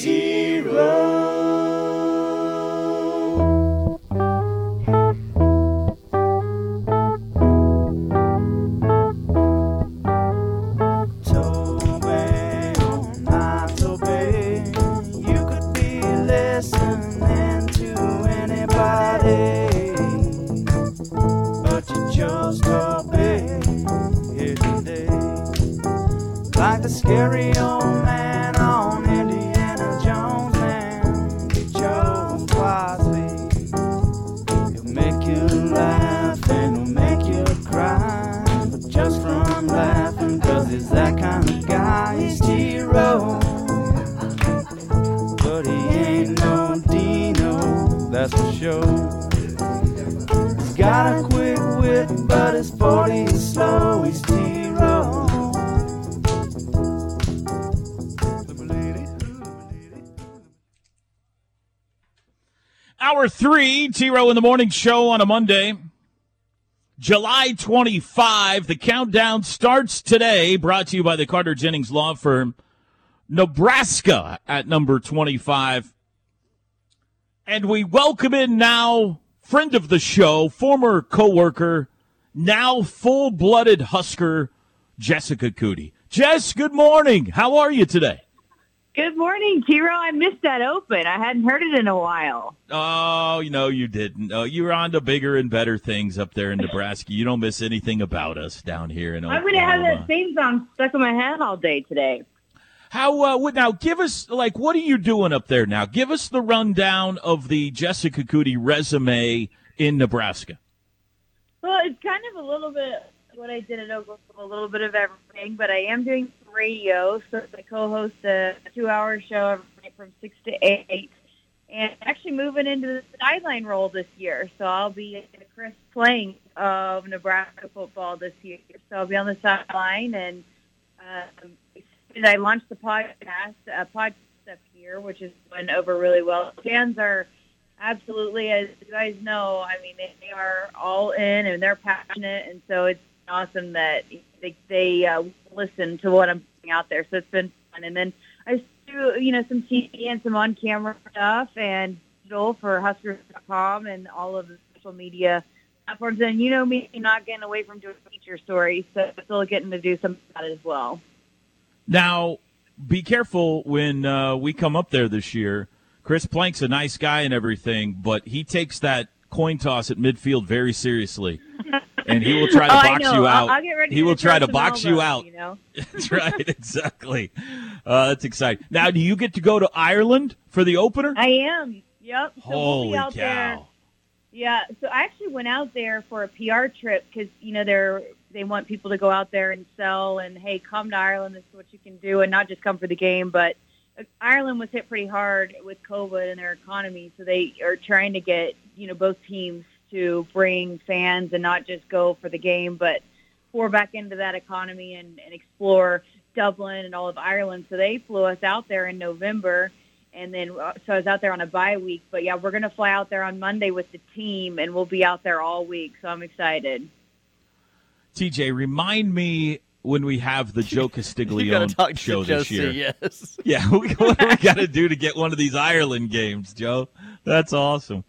T-Row. Row in the Morning Show on a Monday, July 25. The countdown starts today, brought to you by the Carter Jennings Law Firm. Nebraska at number 25. And we welcome in now, friend of the show, former coworker, now full blooded Husker, Jessica Coody. Jess, good morning. How are you today? Good morning, Tiro. I missed that open. I hadn't heard it in a while. Oh, you know you didn't. Oh, you were on to bigger and better things up there in Nebraska. You don't miss anything about us down here in I'm going to have that same song stuck in my head all day today. How uh, what, now? Give us like what are you doing up there now? Give us the rundown of the Jessica Coody resume in Nebraska. Well, it's kind of a little bit what I did at Oklahoma, a little bit of everything, but I am doing radio. So I co-host a two-hour show every night from 6 to 8. And actually moving into the sideline role this year. So I'll be Chris Plank of Nebraska football this year. So I'll be on the sideline and um, I launched the podcast, uh, podcast up here, which is went over really well. Fans are absolutely, as you guys know, I mean, they, they are all in and they're passionate, and so it's awesome that they, they uh, listen to what I'm putting out there. So it's been fun. And then I do, you know, some TV and some on-camera stuff and digital for Huskers.com and all of the social media platforms. And you know me, not getting away from doing feature stories, so still getting to do some of that as well. Now, be careful when uh, we come up there this year. Chris Plank's a nice guy and everything, but he takes that coin toss at midfield very seriously. And he will try to Oh, box you I'll- out. I'll get ready he will try to box you out. You know? That's right, exactly. Uh, that's exciting. Now, do you get to go to Ireland for the opener? I am. Yep. So we'll Holy there. cow! Yeah, so I actually went out there for a PR trip because you know they're they want people to go out there and sell and hey, come to Ireland. This is what you can do, and not just come for the game. But Ireland was hit pretty hard with COVID and their economy, so they are trying to get you know both teams to bring fans and not just go for the game, but pour back into that economy and, and explore Dublin and all of Ireland. So they flew us out there in November and then uh, so I was out there on a bye week. But yeah, we're going to fly out there on Monday with the team, and we'll be out there all week. So I'm excited. TJ, remind me when we have the Joe You gotta Castiglione talk show to this Josie, year. yes. Yeah, what do we got to do to get one of these Ireland games, Joe? That's awesome.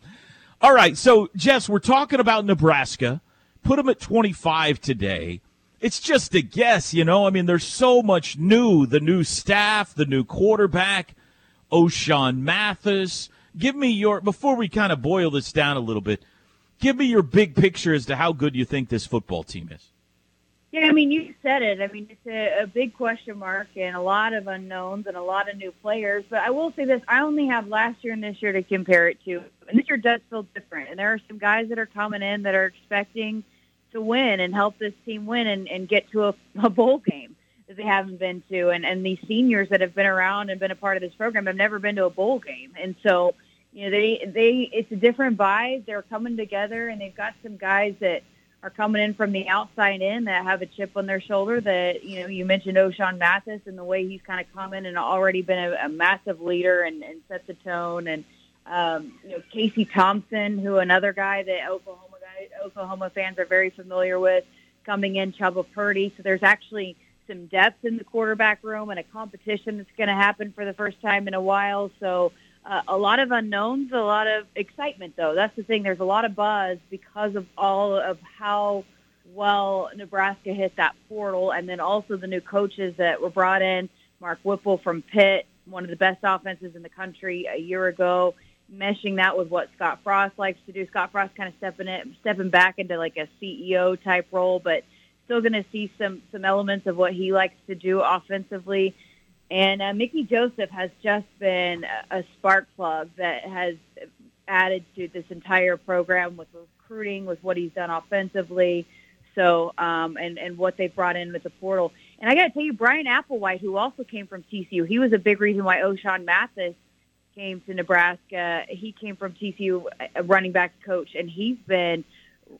All right, so Jess, we're talking about Nebraska. Put them at 25 today. It's just a guess, you know. I mean, there's so much new. The new staff, the new quarterback, Ochaun Mathis. Give me your before we kind of boil this down a little bit. Give me your big picture as to how good you think this football team is. Yeah, I mean, you said it. I mean, it's a, a big question mark and a lot of unknowns and a lot of new players. But I will say this: I only have last year and this year to compare it to, and this year does feel different. And there are some guys that are coming in that are expecting to win and help this team win and, and get to a, a bowl game that they haven't been to. And and these seniors that have been around and been a part of this program have never been to a bowl game. And so, you know, they they it's a different vibe. They're coming together, and they've got some guys that are coming in from the outside in that have a chip on their shoulder that, you know, you mentioned Ochaun Mathis and the way he's kind of come in and already been a, a massive leader and, and set the tone. And, um, you know, Casey Thompson, who another guy that Oklahoma guys, Oklahoma fans are very familiar with, coming in, Chuba Purdy. So there's actually some depth in the quarterback room and a competition that's going to happen for the first time in a while. So uh, a lot of unknowns, a lot of excitement, though. That's the thing. There's a lot of buzz because of all of how well Nebraska hit that portal, and then also the new coaches that were brought in. Mark Whipple from Pitt, one of the best offenses in the country a year ago, meshing that with what Scott Frost likes to do. Scott Frost kind of stepping it, stepping back into like a CEO type role, but still going to see some some elements of what he likes to do offensively. And uh, Mickey Joseph has just been a spark plug that has added to this entire program with recruiting, with what he's done offensively. So, um, and and what they brought in with the portal. And I got to tell you, Bryan Applewhite, who also came from TCU, he was a big reason why Ochaun Mathis came to Nebraska. He came from TCU, a running back coach, and he's been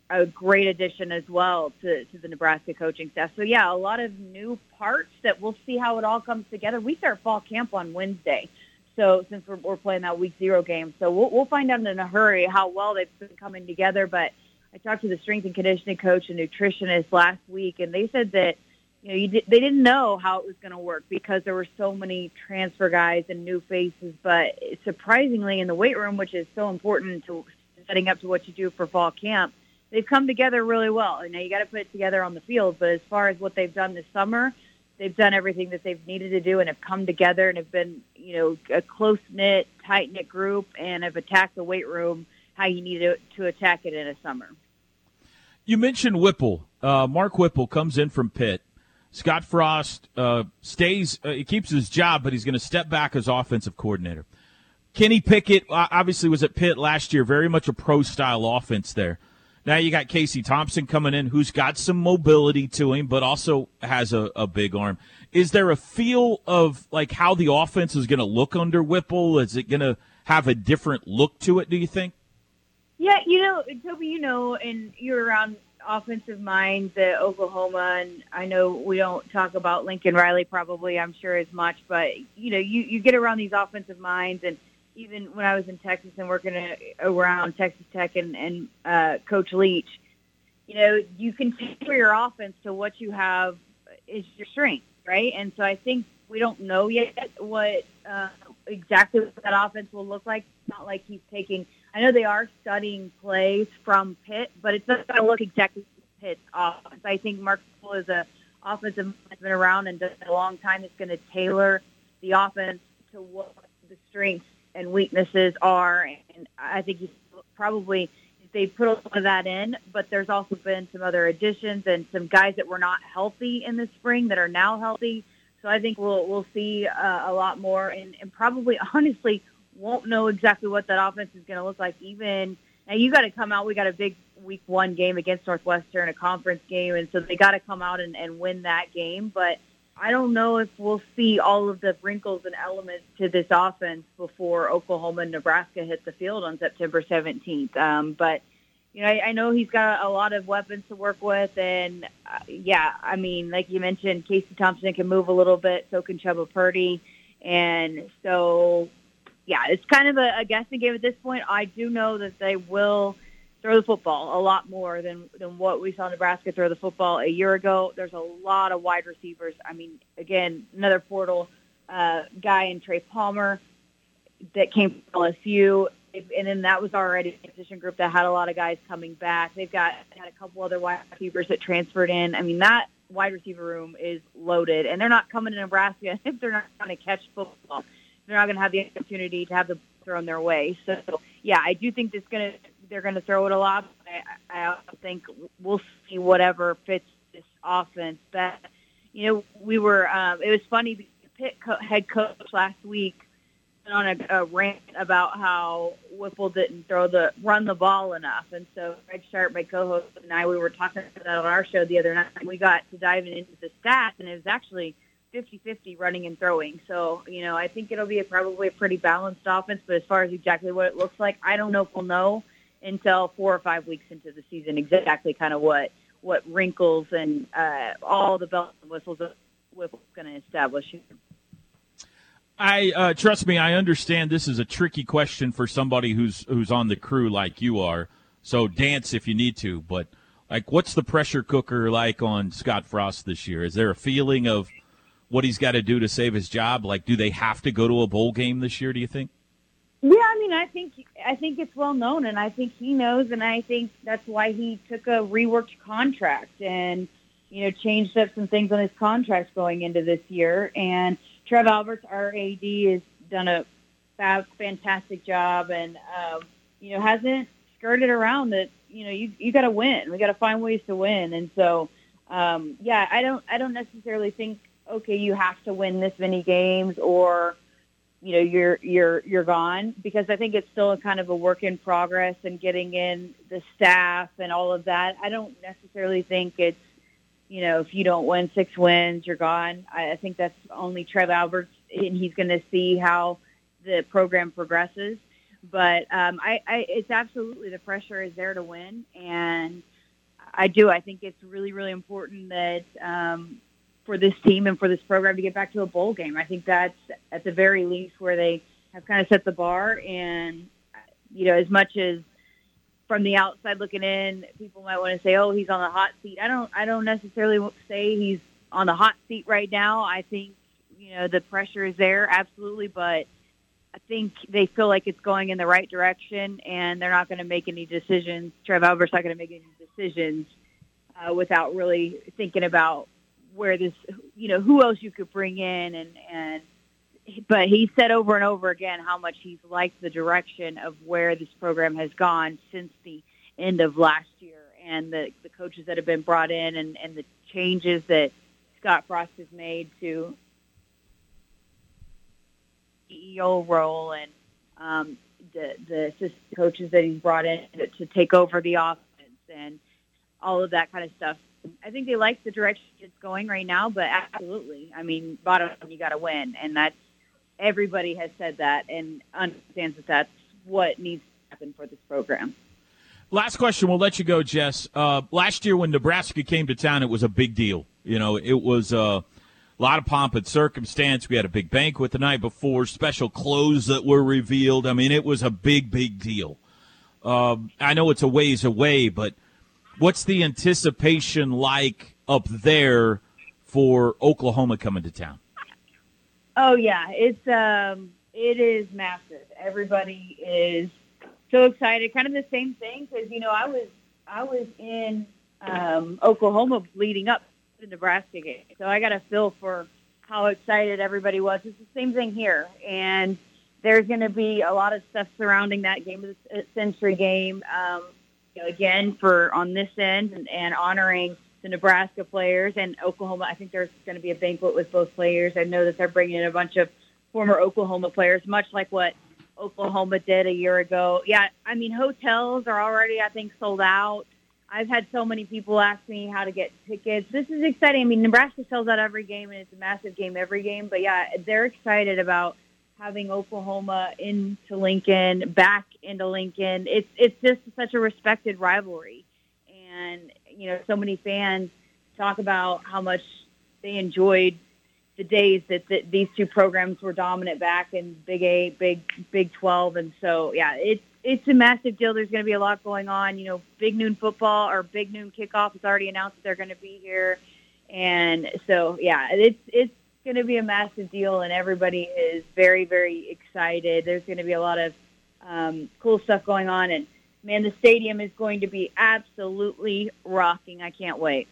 a great addition as well to, to the Nebraska coaching staff. So yeah, a lot of new parts that we'll see how it all comes together. We start fall camp on Wednesday. So since we're, we're playing that week zero game, so we'll, we'll find out in a hurry how well they've been coming together. But I talked to the strength and conditioning coach and nutritionist last week, and they said that you know you they didn't know how it was going to work because there were so many transfer guys and new faces. But surprisingly, in the weight room, which is so important to setting up to what you do for fall camp, they've come together really well. And Now you got to put it together on the field, but as far as what they've done this summer, they've done everything that they've needed to do and have come together and have been, you know, a close knit, tight knit group and have attacked the weight room how you need to, to attack it in a summer. You mentioned Whipple. Uh, Mark Whipple comes in from Pitt. Scott Frost uh, stays, uh, he keeps his job, but he's going to step back as offensive coordinator. Kenny Pickett obviously was at Pitt last year, very much a pro style offense there. Now you got Casey Thompson coming in, who's got some mobility to him, but also has a, a big arm. Is there a feel of like how the offense is going to look under Whipple? Is it going to have a different look to it? Do you think? Yeah, you know, Toby, you know, and you're around offensive minds at Oklahoma, and I know we don't talk about Lincoln Riley probably, I'm sure as much, but you know, you you get around these offensive minds and even when I was in Texas and working around Texas Tech and, and uh, Coach Leach, you know, you can tailor your offense to what you have is your strength, right? And so I think we don't know yet what uh, exactly what that offense will look like. It's not like he's taking. I know they are studying plays from Pitt, but it's not going to look exactly Pitt's offense. I think Mark Poole is a offensive has been around and done a long time. It's going to tailor the offense to what the strengths and weaknesses are. And I think he's probably they put a lot of that in, but there's also been some other additions and some guys that were not healthy in the spring that are now healthy. So I think we'll we'll see uh, a lot more, and, and probably honestly won't know exactly what that offense is going to look like. Even now, you got to come out. We got a big week one game against Northwestern, a conference game, and so they got to come out and, and win that game. But I don't know if we'll see all of the wrinkles and elements to this offense before Oklahoma and Nebraska hit the field on September 17th. Um, but you know, I, I know he's got a lot of weapons to work with, and uh, yeah, I mean, like you mentioned, Casey Thompson can move a little bit, so can Chuba Purdy, and so yeah, it's kind of a, a guessing game at this point. I do know that they will throw the football a lot more than than what we saw Nebraska throw the football a year ago. There's a lot of wide receivers. I mean, again, another portal uh, guy in Trey Palmer that came from LSU, and then that was already a position group that had a lot of guys coming back. They've got had a couple other wide receivers that transferred in. I mean, that wide receiver room is loaded, and they're not coming to Nebraska if they're not going to catch football. They're not going to have the opportunity to have the thrown their way. So, yeah, I do think it's going to they're going to throw it a lot. I, I think we'll see whatever fits this offense. But you know, we were. Um, it was funny. Pitt co- head coach last week went on a, a rant about how Whipple didn't throw the run the ball enough, and so Greg Sharpe, my co-host, and I, we were talking about that on our show the other night. We got to diving into the stats, and it was actually 50-50 running and throwing. So, you know, I think it'll be a, probably a pretty balanced offense, but as far as exactly what it looks like, I don't know if we'll know until four or five weeks into the season exactly kind of what what wrinkles and uh, all the bells and whistles are going to establish here. I uh, trust me. I understand this is a tricky question for somebody who's who's on the crew like you are. So dance if you need to, but Like, what's the pressure cooker like on Scott Frost this year? Is there a feeling of what he's got to do to save his job? Like, do they have to go to a bowl game this year? Do you think? Yeah, I mean, I think I think it's well known, and I think he knows, and I think that's why he took a reworked contract and you know changed up some things on his contract going into this year. And Trev Alberts, our AD, has done a fantastic job, and um, you know hasn't skirted around that. You know, you you got to win. We got to find ways to win, and so um, yeah, I don't I don't necessarily think okay you have to win this many games or you know you're you're you're gone because I think it's still kind of a work in progress and getting in the staff and all of that. I don't necessarily think it's you know if you don't win six wins you're gone. I, I think that's only Trev Alberts and he's going to see how the program progresses. But um, I, I it's absolutely the pressure is there to win and I do. I think it's really really important that um, for this team and for this program to get back to a bowl game. I think that's at the very least where they have kind of set the bar. And you know, as much as from the outside looking in, people might want to say, "Oh, he's on the hot seat." I don't. I don't necessarily say he's on the hot seat right now. I think you know the pressure is there, absolutely, but I think they feel like it's going in the right direction, and they're not going to make any decisions. Trev Albert's not going to make any decisions uh, without really thinking about where this, you know, who else you could bring in and, and, but he said over and over again how much he's liked the direction of where this program has gone since the end of last year and the, the coaches that have been brought in and, and the changes that Scott Frost has made to CEO role and um, the the assistant coaches that he's brought in to, to take over the offense and all of that kind of stuff. I think they like the direction it's going right now, but absolutely, I mean, bottom line, you got to win, and that's everybody has said that and understands that that's what needs to happen for this program. Last question, we'll let you go, Jess. Uh, last year when Nebraska came to town, it was a big deal. You know, it was uh, a lot of pomp and circumstance. We had a big banquet the night before, special clothes that were revealed. I mean, it was a big, big deal. Uh, I know it's a ways away, but what's the anticipation like up there for Oklahoma coming to town? Oh yeah, it's um, it is massive. Everybody is so excited. Kind of the same thing because you know I was I was in um, Oklahoma leading up to the Nebraska game, so I got a feel for how excited everybody was. It's the same thing here, and there's going to be a lot of stuff surrounding that game, the century game. Um, you know, again for on this end and, and honoring the Nebraska players and Oklahoma. I think there's going to be a banquet with both players. I know that they're bringing in a bunch of former Oklahoma players, much like what Oklahoma did a year ago. Yeah, I mean hotels are already I think sold out. I've had so many people ask me how to get tickets. This is exciting. I mean, Nebraska sells out every game, and it's a massive game every game. But yeah, they're excited about having Oklahoma into Lincoln, back into Lincoln. It's it's just such a respected rivalry, and you know, so many fans talk about how much they enjoyed the days that, that these two programs were dominant back in Big Eight, Big Big Twelve, and so yeah, it's it's a massive deal. There's going to be a lot going on. You know, Big Noon football or Big Noon kickoff has already announced that they're going to be here, and so yeah, it's it's going to be a massive deal, and everybody is very, very excited. There's going to be a lot of um, cool stuff going on, and man, the stadium is going to be absolutely rocking. I can't wait.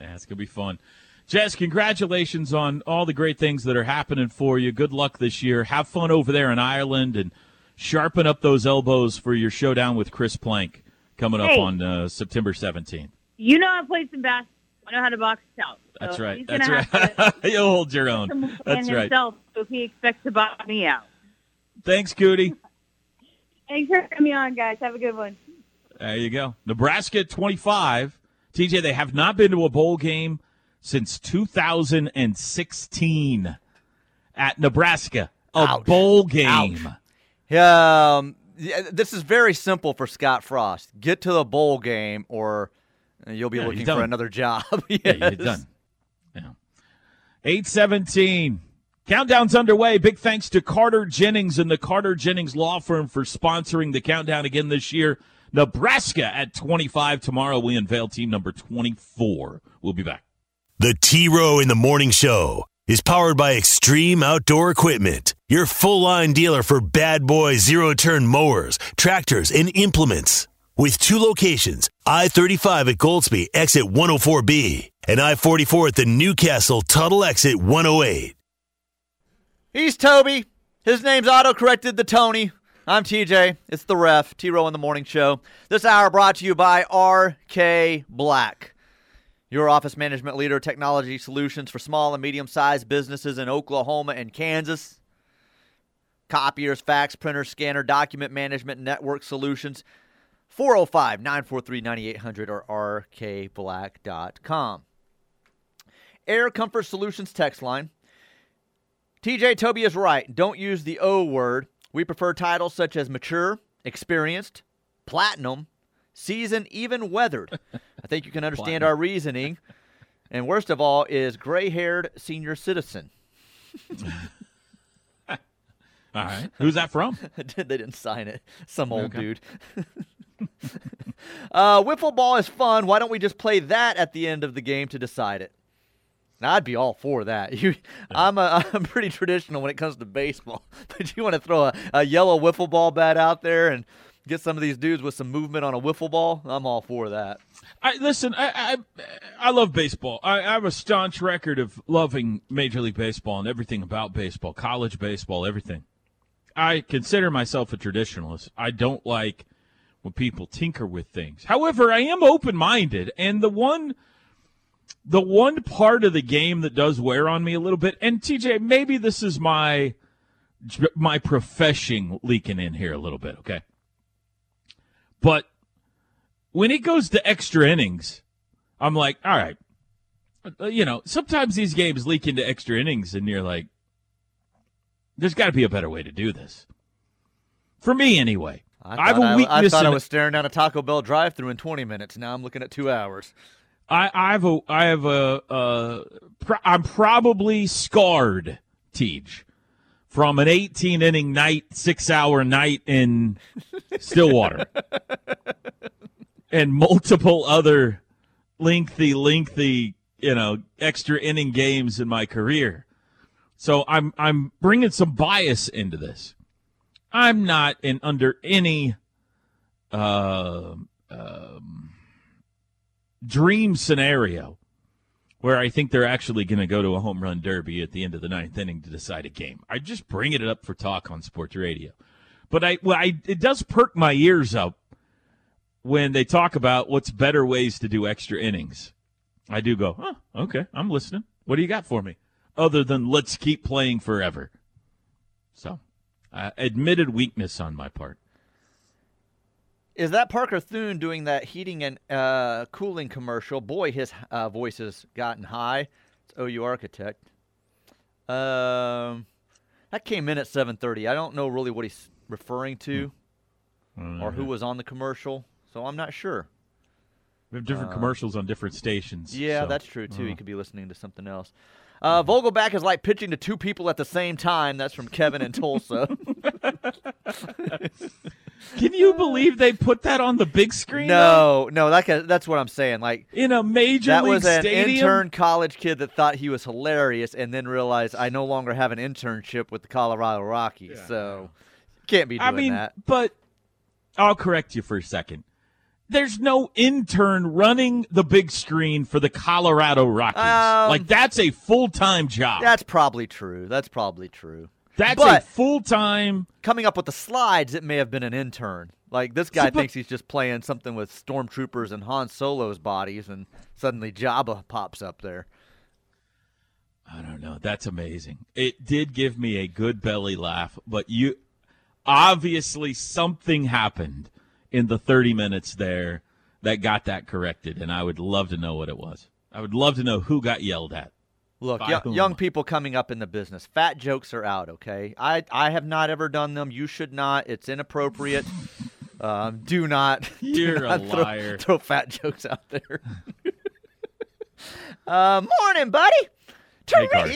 Yeah, it's going to be fun. Jess, congratulations on all the great things that are happening for you. Good luck this year. Have fun over there in Ireland and sharpen up those elbows for your showdown with Chris Plank coming hey, up on uh, September 17th. You know I played some basketball. I know how to box out. That's right. That's right. You'll hold your own. That's right. Himself, so he expects to box me out. Thanks, Coody. Thanks for having me on, guys. Have a good one. There you go. Nebraska 25. TJ, they have not been to a bowl game since 2016 at Nebraska. A Ouch. bowl game. Um, this is very simple for Scott Frost. Get to the bowl game, or you'll be Yeah, looking for another job. Yeah, you're done. Yeah. 817. Countdown's underway. Big thanks to Carter Jennings and the Carter Jennings Law Firm for sponsoring the countdown again this year. Nebraska at 25. Tomorrow we unveil team number 24. We'll be back. The T Row in the Morning Show is powered by Extreme Outdoor Equipment, your full line dealer for bad boy zero turn mowers, tractors, and implements. With two locations I 35 at Goldsby, exit 104B, and I 44 at the Newcastle Tuttle exit 108. He's Toby. His name's auto corrected the Tony. I'm TJ. It's the ref. T Row in the Morning Show. This hour brought to you by RK Black. Your office management leader, technology solutions for small and medium sized businesses in Oklahoma and Kansas. Copiers, fax, printer, scanner, document management, network solutions. 405 943 9800 or rkblack.com. Air Comfort Solutions text line. TJ Toby is right. Don't use the O word. We prefer titles such as mature, experienced, platinum, seasoned, even weathered. I think you can understand our reasoning. And worst of all is gray haired senior citizen. All right. Who's that from? they didn't sign it. Some old Okay. dude. uh, wiffle ball is fun. Why don't we just play that at the end of the game to decide it? Now, I'd be all for that. You, I'm a, I'm pretty traditional when it comes to baseball, but you want to throw a, a yellow wiffle ball bat out there and get some of these dudes with some movement on a wiffle ball. I'm all for that. I listen. I I, I love baseball. I, I have a staunch record of loving Major League Baseball and everything about baseball, college baseball, everything. I consider myself a traditionalist. I don't like when people tinker with things. However, I am open-minded, and the one the one part of the game that does wear on me a little bit, and TJ, maybe this is my my profession leaking in here a little bit, okay? But when it goes to extra innings, I'm like, all right, you know, sometimes these games leak into extra innings, and you're like, there's got to be a better way to do this. For me, anyway. I, have thought a I, I weakness thought I was staring down a Taco Bell drive-through in 20 minutes. Now I'm looking at two hours. I, I have a, I have a, uh, pro- I'm probably scarred, Teach, from an 18 inning night, six hour night in Stillwater, and multiple other lengthy, lengthy, you know, extra inning games in my career. So I'm, I'm bringing some bias into this. I'm not in under any, uh, um, dream scenario where I think they're actually going to go to a home run derby at the end of the ninth inning to decide a game. I just bring it up for talk on sports radio, but I, well, I it does perk my ears up when they talk about what's better ways to do extra innings. I do go, huh, okay, I'm listening. What do you got for me? Other than let's keep playing forever. So, uh, admitted weakness on my part. Is that Parker Thune doing that heating and uh, cooling commercial? Boy, his uh, voice has gotten high. It's OU Architect. Um, that came in at 7:30. I don't know really what he's referring to or who was on the commercial, so I'm not sure. We have different commercials on different stations. Uh, Yeah, so- that's true too. He could be listening to something else. Uh, Vogelbach is like pitching to two people at the same time. That's from Kevin in Tulsa. Can you believe they put that on the big screen? no, no, that that's what I'm saying. Like In a major that league was an stadium? intern college kid that thought he was hilarious, and then realized I no longer have an internship with the Colorado Rockies. so can't be doing I mean, that. but I'll correct you for a second. There's no intern running the big screen for the Colorado Rockies. Um, like that's a full time job. That's probably true. That's probably true. That's but- a full time. Coming up with the slides, it may have been an intern. Like this guy See, but- thinks he's just playing something with stormtroopers and Han Solo's bodies, and suddenly Jabba pops up there. I don't know. That's amazing. It did give me a good belly laugh, but you obviously something happened in the 30 minutes there that got that corrected, and I would love to know what it was. I would love to know who got yelled at. Look, whom? young people coming up in the business, fat jokes are out. Okay, I I have not ever done them. You should not. It's inappropriate. um, do not. do You're a not throw- liar. Throw, fat jokes out there. uh, morning, buddy. Hey, Carter.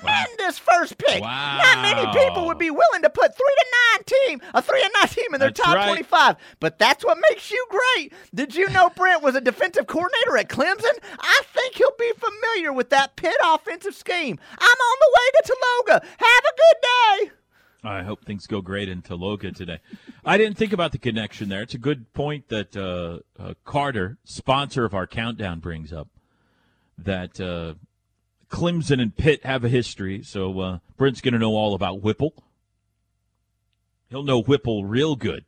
Tremendous first pick. Not many people would be willing to put three to nine team, a three and nine team in their That's top right. 25. But that's what makes you great. Did you know Brent was a defensive coordinator at Clemson? I think he'll be familiar with that Pitt offensive scheme. I'm on the way to Tologa. Have a good day. I hope things go great in Tologa today. I didn't think about the connection there. It's a good point that uh, uh, Carter, sponsor of our countdown, brings up that uh, Clemson and Pitt have a history. So uh, Brent's going to know all about Whipple. He'll know Whipple real good.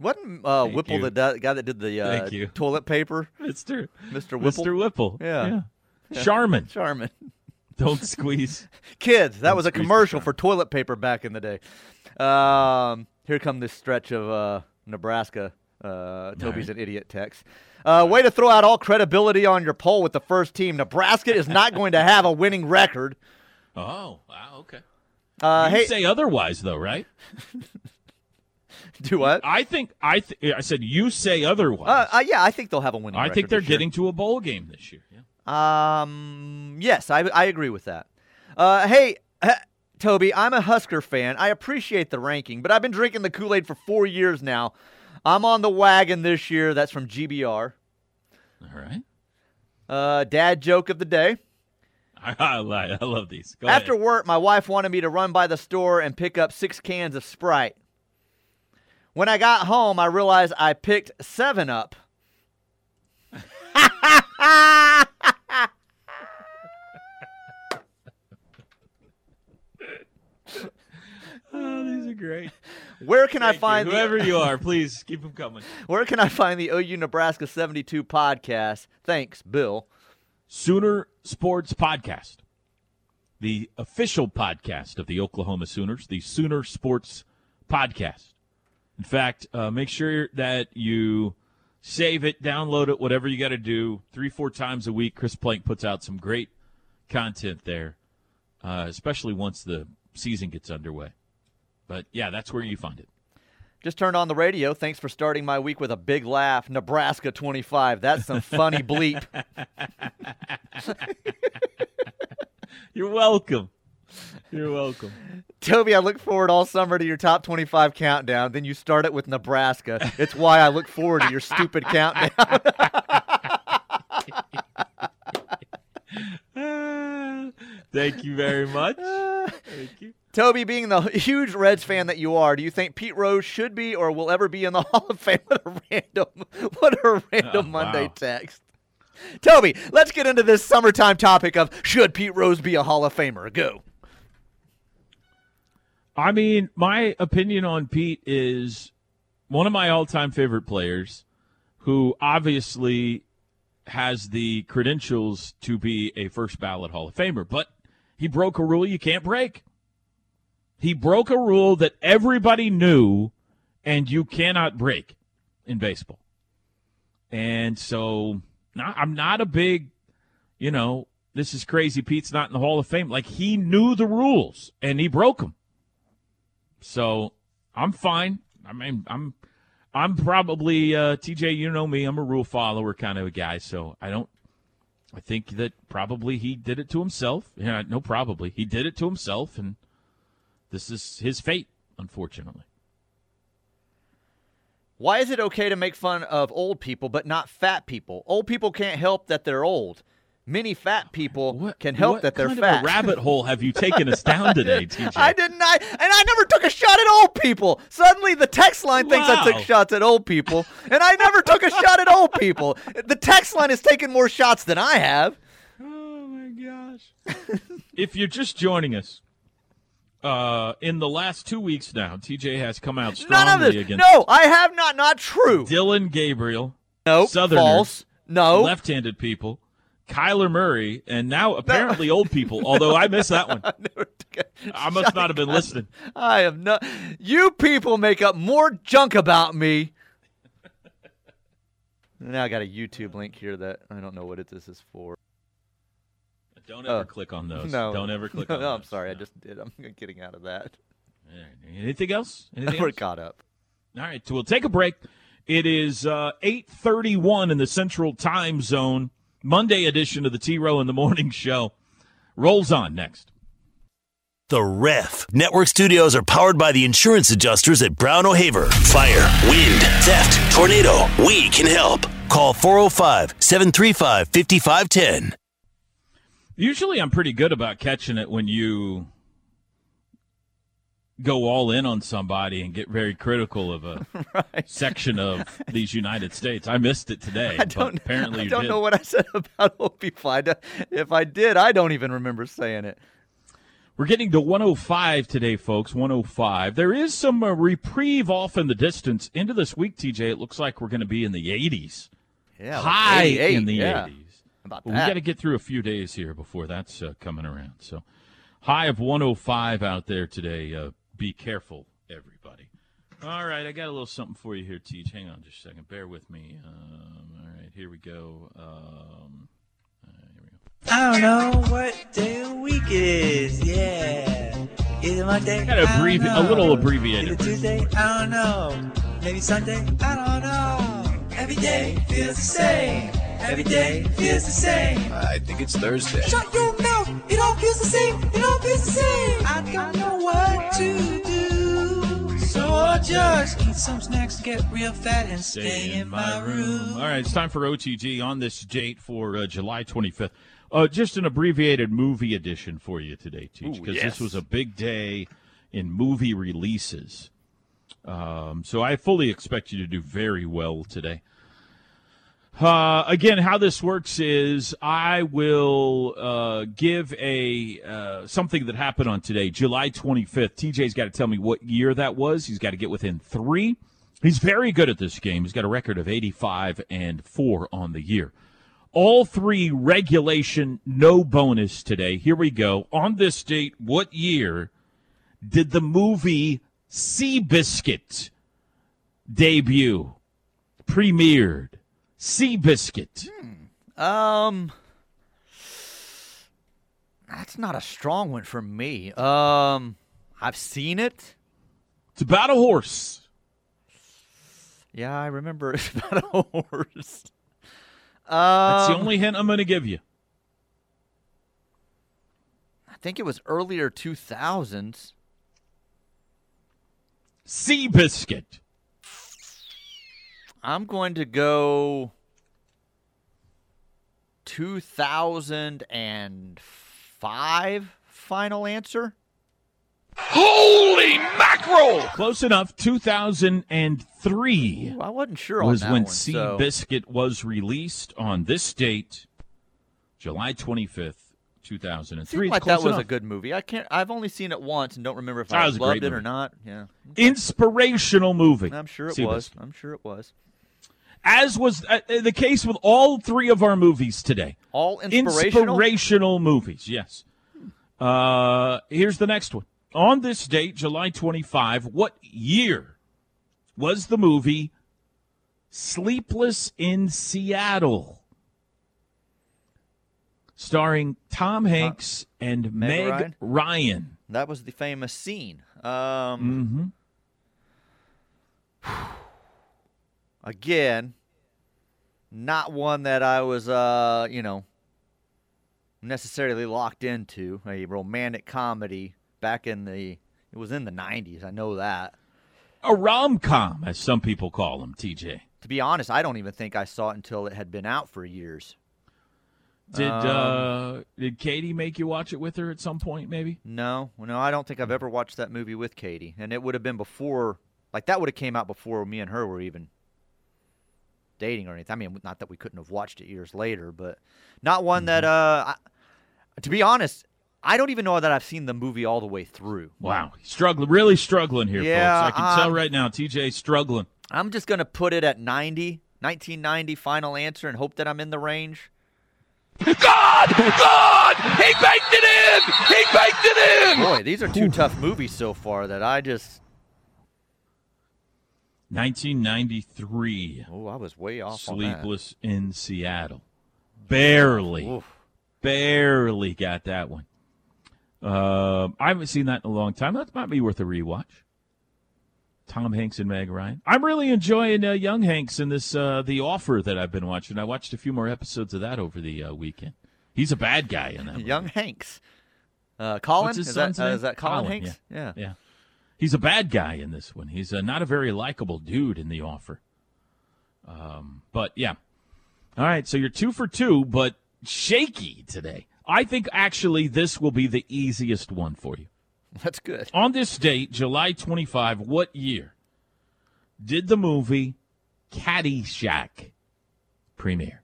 Wasn't uh, Whipple you. the guy that did the uh, toilet paper? Mr. Mr. Whipple? Mr. Whipple. Yeah. Charmin. Charmin. Don't squeeze. Kids, that Don't was a commercial for toilet paper back in the day. Um, here come this stretch of uh, Nebraska. Uh, Toby's right. an idiot text. Uh, way to throw out all credibility on your poll with the first team. Nebraska is not going to have a winning record. Oh, wow, okay. Uh, you hey, say otherwise, though, right? do what? I think I. Th- I said you say otherwise. Uh, uh, yeah, I think they'll have a winning. I think they're this year. getting to a bowl game this year. Yeah. Um, yes, I, I agree with that. Uh, hey, Toby, I'm a Husker fan. I appreciate the ranking, but I've been drinking the Kool Aid for four years now. I'm on the wagon this year. That's from GBR. All right. Uh, dad joke of the day. I, I, I love these. Go After ahead. work, my wife wanted me to run by the store and pick up six cans of Sprite. When I got home, I realized I picked seven up. Oh, these are great. Where can I Thank you. find the- whoever you are? Please keep them coming. Where can I find the OU Nebraska 72 podcast? Thanks, Bill. Sooner Sports Podcast, the official podcast of the Oklahoma Sooners, the Sooner Sports Podcast. In fact, uh, make sure that you save it, download it, whatever you got to do. Three, four times a week, Chris Plank puts out some great content there, uh, especially once the season gets underway. But yeah, that's where you find it. Just turned on the radio. Thanks for starting my week with a big laugh. Nebraska 25. That's some funny bleep. You're welcome. You're welcome. Toby, I look forward all summer to your top 25 countdown. Then you start it with Nebraska. It's why I look forward to your stupid countdown. Thank you very much. Toby, being the huge Reds fan that you are, do you think Pete Rose should be or will ever be in the Hall of Fame? What a random, what a random Oh, Monday wow. text. Toby, let's get into this summertime topic of should Pete Rose be a Hall of Famer? Go. I mean, my opinion on Pete is one of my all-time favorite players, who obviously has the credentials to be a first ballot Hall of Famer, but he broke a rule you can't break. He broke a rule that everybody knew and you cannot break in baseball. And so not, I'm not a big, you know, this is crazy. Pete's not in the Hall of Fame. Like he knew the rules and he broke them. So I'm fine. I mean, I'm I'm probably uh, TJ. You know me. I'm a rule follower kind of a guy. So I don't. I think that probably he did it to himself. Yeah, no, probably he did it to himself, and this is his fate, unfortunately. Why is it okay to make fun of old people but not fat people? Old people can't help that they're old. Many fat people can help that they're fat. Rabbit hole have you taken us down today, TJ? I didn't. I and I never took a shot at old people. Suddenly, the text line thinks I took shots at old people, and I never took a shot at old people. The text line has taken more shots than I have. Oh my gosh. if you're just joining us, uh, in the last two weeks now, TJ has come out strongly None of this. against No, I have not. Not true. Dillon Gabriel, No, Southerners, false. No. left-handed people, Kyler Murray, and now apparently old people. Although I missed that one, Never took a I must not have been listening. I have not. You people make up more junk about me. Now I got a YouTube link here that I don't know what it, this is for. Don't ever Oh. click on those. No, don't ever click no, on no, those. I'm sorry, I just did. I'm getting out of that. Anything else? Anything We're else? caught up. All right, so we'll take a break. It is uh, 8:31 in the Central Time Zone, Monday edition of the T Row in the Morning Show. rolls on next. The Ref. Network studios are powered by the insurance adjusters at Brown O'Haver. Fire, wind, theft, tornado. We can help. Call 405 735 5510. Usually, I'm pretty good about catching it when you go all in on somebody and get very critical of a right. section of these United States. I missed it today, I don't. but apparently I you don't did. know what I said about Opie. If I did, I don't even remember saying it. We're getting to 105 today, folks. 105. There is some uh, reprieve off in the distance into this week, TJ. It looks like we're going to be in the 80s, Yeah, high 88, in the yeah. 80s. About But we that. got to get through a few days here before that's uh, coming around. So, high of 105 out there today. Uh, be careful, everybody. All right, I got a little something for you here, Teach. Hang on just a second. Bear with me. Um, all right, here we go. Um, uh, here we go. I don't know what day of the week it is. Yeah. Is it Monday? Got a I don't abbrevi- a little abbreviated Is it Tuesday? I don't know. Maybe Sunday? I don't know. Every day feels the same. Every day feels the same. I think it's Thursday. Shut your mouth. It all feels the same. It all feels the same. I don't know what to do. So I'll just eat some snacks, get real fat, and stay in my room. All right, it's time for OTG on this date for uh, July 25th. Uh, just an abbreviated movie edition for you today, Teach, because yes. this was a big day in movie releases. Um, so I fully expect you to do very well today. Uh, again, how this works is I will uh, give a uh, something that happened on today, July 25th. TJ's got to tell me what year that was. He's got to get within three. He's very good at this game. He's got a record of 85 and four on the year. All three regulation, no bonus today. Here we go. On this date, what year did the movie Seabiscuit debut? Premiered. Seabiscuit. Um, that's not a strong one for me. Um, I've seen it. It's about a horse. Yeah, I remember it's about a horse. That's the Um, only hint I'm going to give you. I think it was earlier 2000s. Seabiscuit. I'm going to go 2005 final answer. Holy mackerel! Close enough. 2003 Ooh, I wasn't sure was on that when one. so- Seabiscuit was released on this date, July 25th, 2003. Seemed like close that was a good movie. I can't. I've only seen it once and don't remember if That I loved great it or not. Yeah, Inspirational movie. I'm sure it Seabiscuit. was. I'm sure it was. As was uh, the case with all three of our movies today. All inspirational. Inspirational movies, yes. Uh, here's the next one. On this date, July 25, what year was the movie Sleepless in Seattle? Starring Tom Hanks and Meg Meg, Ryan? Ryan. That was the famous scene. Um, Mm-hmm. Again, not one that I was, uh, you know, necessarily locked into. A romantic comedy back in the, it was in the 90s. I know that. A rom com, as some people call them, TJ. To be honest, I don't even think I saw it until it had been out for years. Did Um, uh, did Katie make you watch it with her at some point, maybe? No, no, I don't think I've ever watched that movie with Katie, and it would have been before, like that would have came out before me and her were even dating or anything. I mean, not that we couldn't have watched it years later, but not one that, Mm-hmm. uh, I, to be honest, I don't even know that I've seen the movie all the way through. Wow, struggling, really struggling here, Yeah, folks. I can tell um, right now, TJ struggling. I'm just gonna put it at 90, 1990 final answer, and hope that I'm in the range. God! God! He baked it in! He baked it in! Boy, these are two tough movies so far that I just, 1993, oh, I was way off on that. Sleepless in Seattle. Barely, Oof. barely got that one. Uh, I haven't seen that in a long time. That might be worth a rewatch. Tom Hanks and Meg Ryan. I'm really enjoying uh, Young Hanks in this uh, The Offer that I've been watching. I watched a few more episodes of that over the uh, weekend. He's a bad guy in that. movie. Young Hanks. Uh, Colin What's his is son's that uh, name? is that Colin, Colin, Hanks? Yeah. Yeah. He's a bad guy in this one. He's uh, not a very likable dude in the offer. Um, but yeah. All right, so you're two for two, but shaky today. I think actually this will be the easiest one for you. That's good. On this date, July 25, what year did the movie Caddyshack premiere?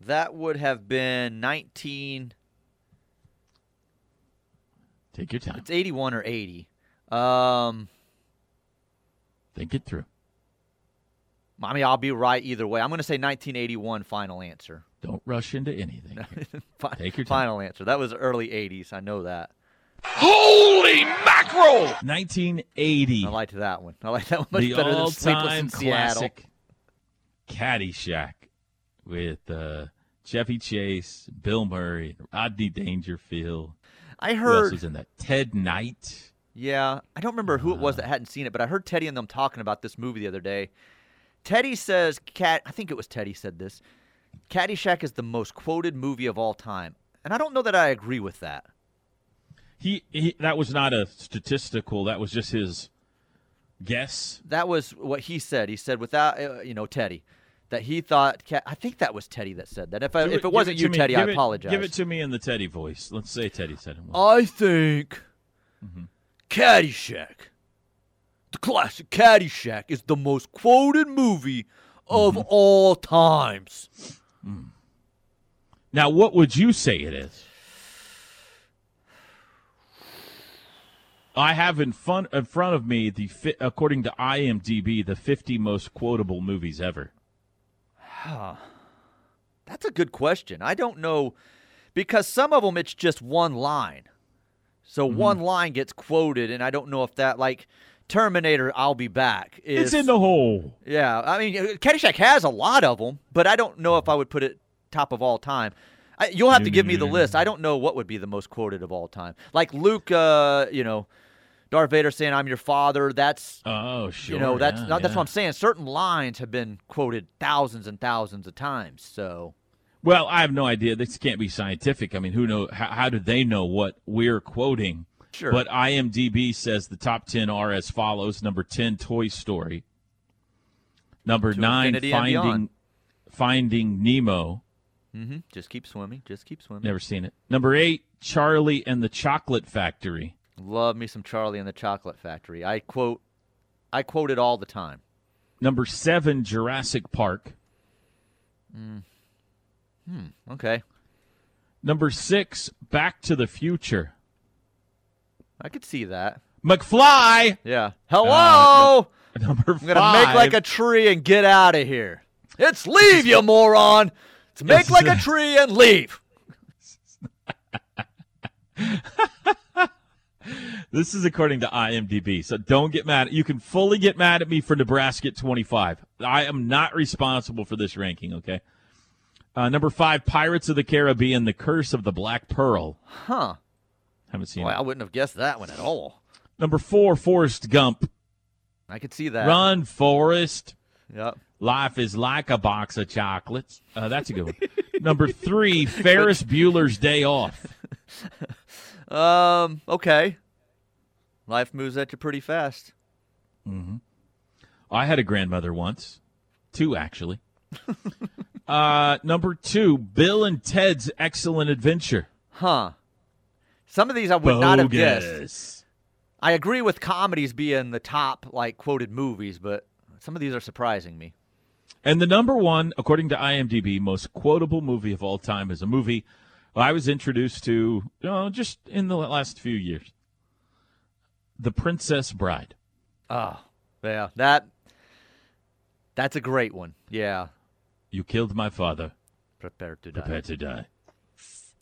That would have been 19. Take your time. It's 81 or 80. Um, Think it through. I mean, I'll be right either way. I'm going to say 1981. Final answer. Don't rush into anything. Fi- Take your time. Final answer. That was early 80s. I know that. Holy mackerel! 1980. I liked that one. I like that one much the better than Sleepless all-time in Seattle. Caddyshack with uh, Chevy Chase, Bill Murray, Rodney Dangerfield. I heard. Who else heard. was in that? Ted Knight. Yeah, I don't remember who it was that hadn't seen it, but I heard Teddy and them talking about this movie the other day. Teddy says, "Cat." I think it was Teddy said this. Caddyshack is the most quoted movie of all time, and I don't know that I agree with that. He, he that was not a statistical. That was just his guess. That was what he said. He said without, uh, you know, Teddy, that he thought. Ca- I think that was Teddy that said that. If I, Give if it wasn't to you, me. Teddy, Give I it- apologize. Give it to me in the Teddy voice. Let's say Teddy said it. I think Caddyshack, the classic Caddyshack, is the most quoted movie of mm-hmm. all times. Mm. Now, what would you say it is? I have in front in front of me the according to IMDb the 50 most quotable movies ever. That's a good question. I don't know because some of them it's just one line. So Mm-hmm. one line gets quoted, and I don't know if that like Terminator, I'll be back. Is, It's in the hole. yeah. I mean, uh, Caddyshack has a lot of them, but I don't know if I would put it top of all time. I, you'll have to give me the list. I don't know what would be the most quoted of all time. Like Luke, uh, you know, Darth Vader saying, "I'm your father." That's Oh, sure. you know that's yeah, not, that's yeah. what I'm saying. Certain lines have been quoted thousands and thousands of times. So Well, I have no idea. This can't be scientific. I mean, who know? How, how do they know what we're quoting? Sure. But IMDb says the top ten are as follows: number ten, Toy Story. Number To nine, Finding. Finding Nemo. hmm just keep swimming, just keep swimming. Never seen it. Number eight, Charlie and the Chocolate Factory. Love me some Charlie and the Chocolate Factory. I quote, I quote it all the time. Number seven, Jurassic Park. Hmm, okay, Number six, Back to the Future. I could see that. McFly. Yeah. Hello. Uh, number five. I'm gonna make like a tree and get out of here. It's leave, you moron. It's make like a tree and leave. This is according to IMDb, so don't get mad. You can fully get mad at me for Nebraska at 25. I am not responsible for this ranking, okay? Uh, number five, Pirates of the Caribbean, The Curse of the Black Pearl. Huh. Haven't seen Boy, it. I wouldn't have guessed that one at all. Number four, Forrest Gump. I could see that. Run, Forrest. Yep. Life is like a box of chocolates. Uh, that's a good one. Number three, Ferris Bueller's Day Off. Um. Okay. Life moves at you pretty fast. Mm. I had a grandmother once, two actually. uh, number two, Bill and Ted's Excellent Adventure. Huh. Some of these I would not have guessed. I agree with comedies being the top like quoted movies, but some of these are surprising me. And the number one, according to IMDb, most quotable movie of all time is a movie I was introduced to you know, just in the last few years. The Princess Bride. Oh, yeah. That that's a great one. Yeah. You killed my father. Prepare to die. Prepare to die.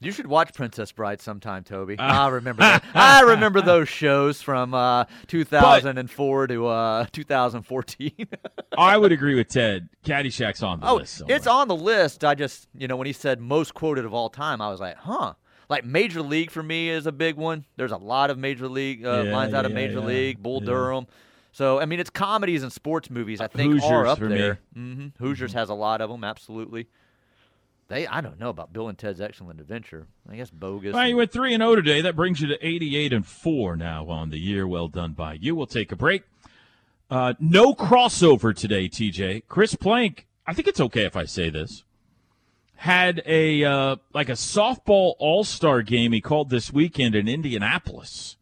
You should watch Princess Bride sometime, Toby. I remember that. I remember those shows from uh, 2004 to uh, 2014. I would agree with Ted. Caddyshack's on the oh, list. somewhere. it's on the list. I just, you know, when he said most quoted of all time, I was like, huh. Like Major League for me is a big one. There's a lot of Major League uh, Yeah, lines out of Major yeah. League, Bull Yeah. Durham. So I mean, it's comedies and sports movies. I think are up for me. there. hmm Hoosiers has a lot of them, absolutely. They, I don't know about Bill and Ted's Excellent Adventure. I guess bogus. Well, you went three and zero today. That brings you to eighty-eight and four now on the year. Well done by you. We'll take a break. Uh, no crossover today, TJ. Chris Plank. I think it's okay if I say this. Had a uh, like a softball All Star game he called this weekend in Indianapolis,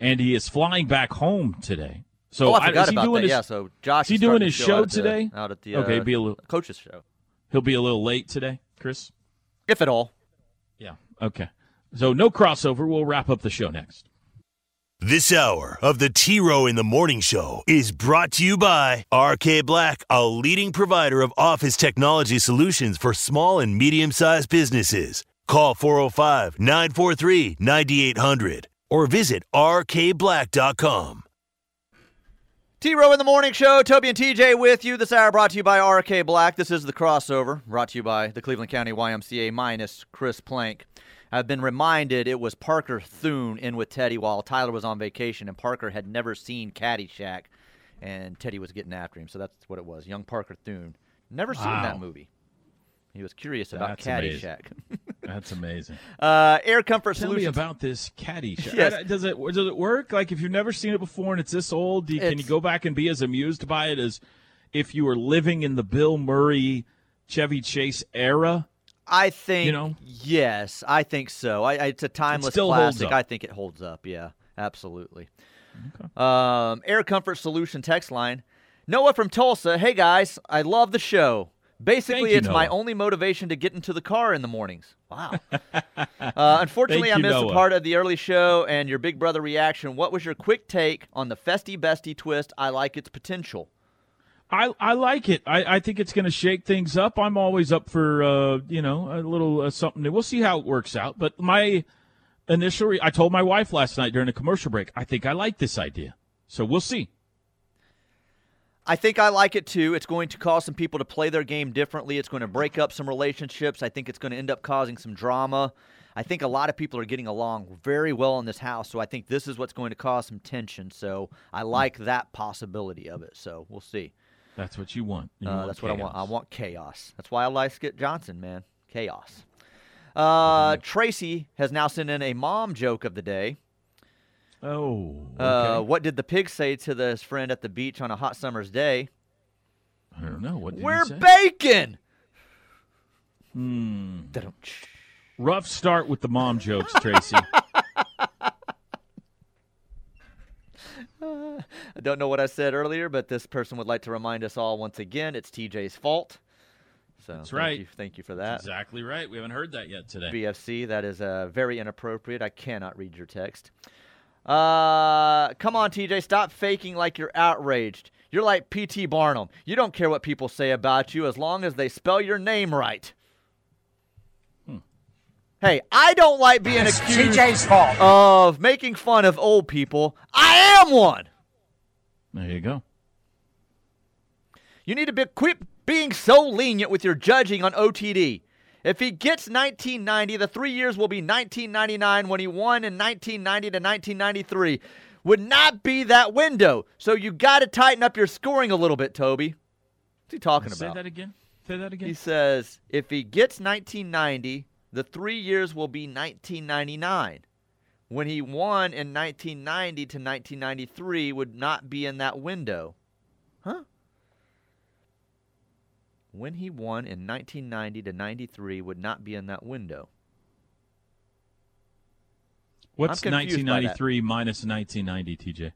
and he is flying back home today. So oh, I forgot is he about doing that. his, yeah, so Josh is he doing his the show out at the- today? out at the Okay, uh, be a little- coaches show, He'll be a little late today, Chris. if at all. Yeah. Okay. So no crossover. We'll wrap up the show next. This hour of the T Row in the Morning Show is brought to you by RK Black, a leading provider of office technology solutions for small and medium sized businesses. Call 405 943 9800 or visit rkblack.com. T Row in the Morning Show, Toby and TJ with you. This hour brought to you by RK Black. This is the crossover, brought to you by the Cleveland County YMCA minus Chris Plank. I've been reminded it was Parker Thune in with Teddy while Tyler was on vacation, and Parker had never seen Caddyshack, and Teddy was getting after him. So that's what it was. Young Parker Thune. Never seen that movie. He was curious about That's. Caddyshack. That's amazing. uh, Air Comfort Tell me about this caddy show. Yes. Uh, Does it does it work? Like if you've never seen it before and it's this old, you, can you go back and be as amused by it as if you were living in the Bill Murray, Chevy Chase era? I think You know? yes, I think so. I, I, it's a timeless still classic. I think it holds up. Yeah, absolutely. Um, Air Comfort Solution text line. Noah from Tulsa. Hey guys, I love the show. Basically, you, it's my only motivation to get into the car in the mornings. Wow. uh, unfortunately, Thank I you, missed a part of the early show and your Big Brother reaction. What was your quick take on the Festie Bestie twist? I like its potential. I, I like it. I, I think it's going to shake things up. I'm always up for uh, you know a little uh, something new. We'll see how it works out. But my initial, re- I told my wife last night during a commercial break, I think I like this idea. So we'll see. I think I like it too. It's going to cause some people to play their game differently. It's going to break up some relationships. I think it's going to end up causing some drama. I think a lot of people are getting along very well in this house, so I think this is what's going to cause some tension. So I like that possibility of it. So we'll see. That's what you want. You Uh, want that's what I want. I want chaos. That's why I like Skip Johnson, man. Chaos. Uh, Tracy has now sent in a mom joke of the day. Oh, okay. Uh, what did the pig say to his friend at the beach on a hot summer's day? I don't know. What did We're he say? bacon. Hmm. Rough start with the mom jokes, Tracy. I don't know what I said earlier, but this person would like to remind us all once again it's TJ's fault. So That's thank right. You, thank you for that. exactly right. We haven't heard that yet today. BFC, that is uh, very inappropriate. I cannot read your text. Uh, come on, TJ, stop faking like you're outraged. You're like P.T. Barnum. You don't care what people say about you as long as they spell your name right. Hmm. Hey, I don't like being accused TJ's fault. of making fun of old people. I am one. There you go. You need to be, quit being so lenient with your judging on OTD. If he gets 1990, the three years will be 1999 when he won in 1990 to 1993. Would not be that window. So you got to tighten up your scoring a little bit, Toby. What's he talking Say about? Say that again. Say that again. He says if he gets 1990, the three years will be 1999. When he won in 1990 to 1993 would not be in that window. Huh? When he won in 1990 to 93 would not be in that window. What's I'm confused by that. 1993 minus 1990, TJ?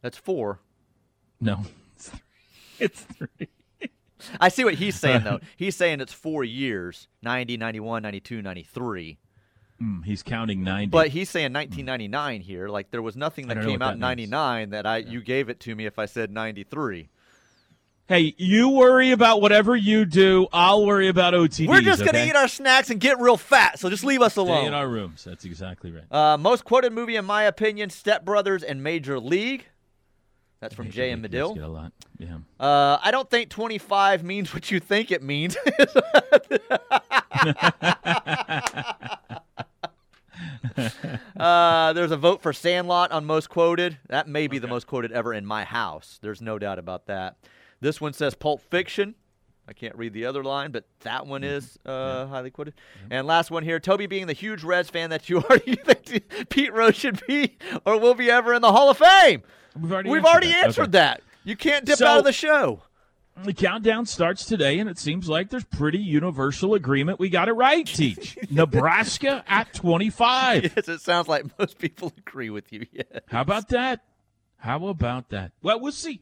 That's four. No, it's three. It's three. I see what he's saying, though. he's saying it's four years 90, 91, 92, 93. Mm, he's counting 90. But he's saying 1999 here. Like there was nothing that came out in that means. 99 that I you gave it to me if I said 93. Hey, you worry about whatever you do. I'll worry about OTDs. We're just gonna okay? eat our snacks and get real fat. So just leave us Stay in our rooms. That's exactly right. Uh, most quoted movie in my opinion: Step Brothers and Major League. That's from Jay and Get Medill. a lot. Yeah. Uh, I don't think 25 means what you think it means. uh, there's a vote for Sandlot on most quoted. That may be the most quoted ever in my house. There's no doubt about that. This one says Pulp Fiction. I can't read the other line, but that one is uh, highly quoted. And last one here, Toby being the huge Reds fan that you are, do you think Pete Rose should be or will be ever in the Hall of Fame? We've already We've answered already that. answered Okay. that. You can't dip So- out of the show. The countdown starts today, and it seems like there's pretty universal agreement. We got it right, Teach. Nebraska at 25. Yes, it sounds like most people agree with you. Yeah. How about that? How about that? Well, we'll see.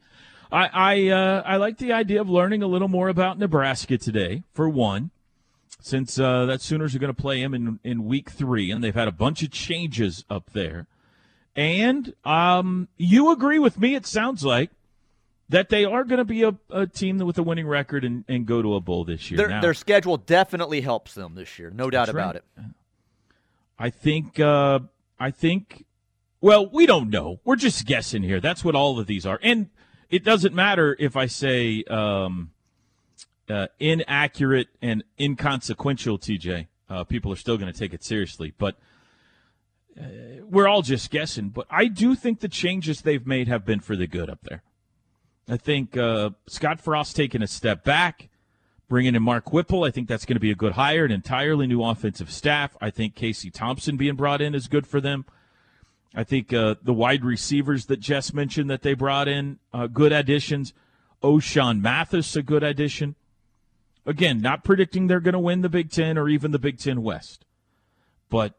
I I uh, I like the idea of learning a little more about Nebraska today. For one, since uh, that Sooners are going to play them in in week three, and they've had a bunch of changes up there. And um, you agree with me? It sounds like that they are going to be a, a team with a winning record and, and go to a bowl this year. Their, Now- their schedule definitely helps them this year, no doubt about right. it. I think uh I think well, we don't know. We're just guessing here. That's what all of these are. And it doesn't matter if I say um uh, inaccurate and inconsequential, TJ. Uh, people are still going to take it seriously, but uh, we're all just guessing. But I do think the changes they've made have been for the good up there. I think uh, Scott Frost taking a step back, bringing in Mark Whipple. I think that's going to be a good hire, an entirely new offensive staff. I think Casey Thompson being brought in is good for them. I think uh, the wide receivers that Jess mentioned that they brought in, uh, good additions. Ochaun Mathis, a good addition. Again, not predicting they're going to win the Big Ten or even the Big Ten West, but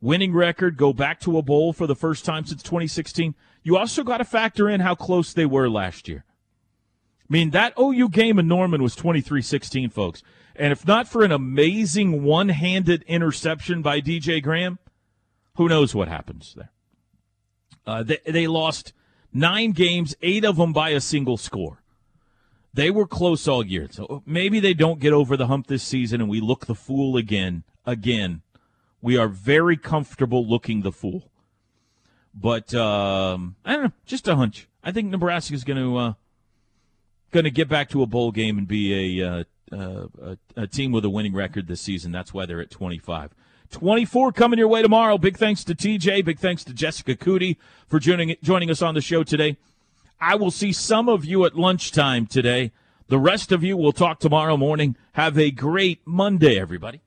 winning record, go back to a bowl for the first time since 2016. You also got to factor in how close they were last year. I mean, that OU game in Norman was 23 16, folks. And if not for an amazing one handed interception by DJ Graham, who knows what happens there? Uh, they, they lost nine games, eight of them by a single score. They were close all year. So maybe they don't get over the hump this season and we look the fool again. Again, we are very comfortable looking the fool. But um, I don't know, just a hunch. I think Nebraska's going to uh, going to get back to a bowl game and be a, uh, uh, a a team with a winning record this season. That's why they're at 25. 24 coming your way tomorrow. Big thanks to TJ. Big thanks to Jessica Coody for joining joining us on the show today. I will see some of you at lunchtime today. The rest of you will talk tomorrow morning. Have a great Monday, everybody.